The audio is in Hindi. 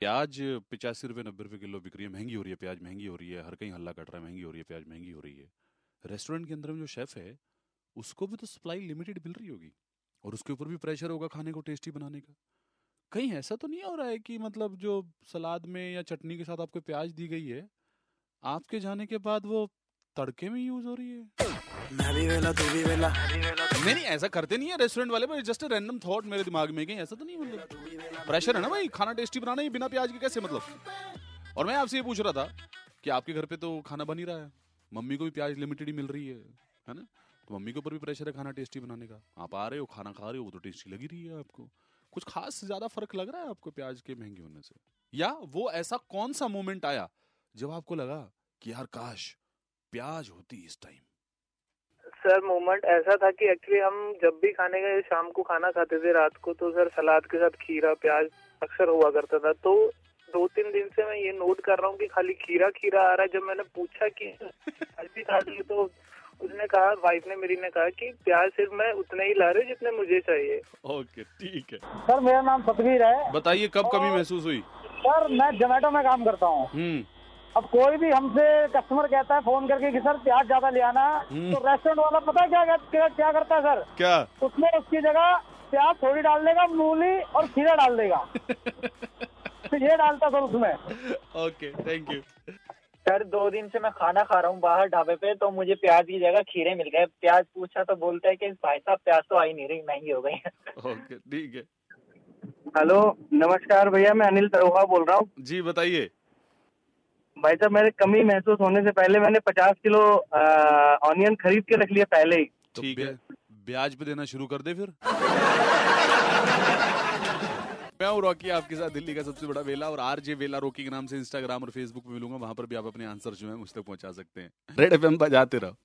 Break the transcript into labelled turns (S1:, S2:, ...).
S1: प्याज पिचासी रुपए नब्बे रुपये किलो बिक रही है, महँगी हो रही है प्याज, महँगी हो रही है, हर कहीं हल्ला कट रहा है, महँगी हो रही है प्याज, महँगी हो रही है। रेस्टोरेंट के अंदर में जो शेफ है, उसको भी तो सप्लाई लिमिटेड मिल रही होगी और उसके ऊपर भी प्रेशर होगा खाने को टेस्टी बनाने का। कहीं ऐसा तो नहीं हो रहा है कि मतलब जो सलाद में या चटनी के साथ आपको प्याज दी गई है, आपके जाने के बाद वो तड़के में यूज़ हो रही है।
S2: मैं भी वेला तू भी वेला
S1: नहीं नहीं ऐसा करते नहीं है रेस्टोरेंट वाले पर जस्ट रैंडम थॉट मेरे दिमाग में कहीं ऐसा तो नहीं मतलब। प्रेशर है ना भाई खाना टेस्टी बनाना ही बिना प्याज के कैसे मतलब? और मैं आपसे ये पूछ रहा था कि आपके घर पे तो खाना बन ही रहा है मम्मी को भी प्याज लिमिटेड ही मिल रही है है ना? तो मम्मी के ऊपर भी प्रेशर है खाना टेस्टी बनाने का। आप आ रहे हो खाना खा रहे हो वो तो टेस्टी लगी रही है आपको। कुछ खास ज़्यादा फ़र्क लग रहा है आपको प्याज के महँगे होने से? या वो ऐसा कौन सा मोमेंट आया जब आपको लगा कि यार काश प्याज होती इस टाइम
S3: सर मोमेंट ऐसा था कि एक्चुअली हम जब भी खाने गए शाम को खाना खाते थे रात को तो सर सलाद के साथ खीरा प्याज अक्सर हुआ करता था। तो दो तीन दिन से मैं ये नोट कर रहा हूँ कि खाली खीरा खीरा आ रहा है। जब मैंने पूछा कि प्याज भी खा लिए तो उसने कहा वाइफ ने मेरी ने कहा कि प्याज सिर्फ़ मैं उतने ही ला रही हूँ जितने मुझे चाहिए।
S1: ओके ठीक है।
S4: सर मेरा नाम सतवीर है।
S1: बताइए कब कमी महसूस हुई?
S4: सर मैं जोमेटो में काम करता हूँ।
S1: हम्म।
S4: अब कोई भी हमसे कस्टमर कहता है फ़ोन करके कि सर प्याज ज़्यादा ले आना।
S1: हम्म।
S4: तो रेस्टोरेंट वाला पता है क्या क्या, क्या करता है सर?
S1: क्या?
S4: उसमें उसकी जगह प्याज थोड़ी डाल देगा मूली और खीरा डाल देगा। तो ये डालता सर उसमें।
S1: ओके थैंक यू
S5: सर दो दिन से मैं खाना खा रहा हूँ बाहर ढाबे पे तो मुझे प्याज की जगह खीरे मिल गए। प्याज पूछा तो बोलता है कि भाई साहब प्याज तो आई नहीं रही महँगी हो गई
S1: ओके ठीक है।
S3: हेलो नमस्कार भैया मैं अनिल तरोहा बोल रहा हूँ।
S1: जी बताइए।
S3: भाई साहब मेरे कमी महसूस होने से पहले मैंने पचास किलो ऑनियन खरीद के रख लिया पहले ही।
S1: ठीक है। ब्याज पे देना शुरू कर दे फिर। मैं हूँ रॉकी आपके साथ दिल्ली का सबसे बड़ा वेला और आरजे वेला रॉकी के नाम से इंस्टाग्राम और फेसबुक पे मिलूँगा वहाँ पर भी आप अपने आंसर जो है मुझ तक पहुँचा सकते हैं। रेड एफ़ बजाते रहो।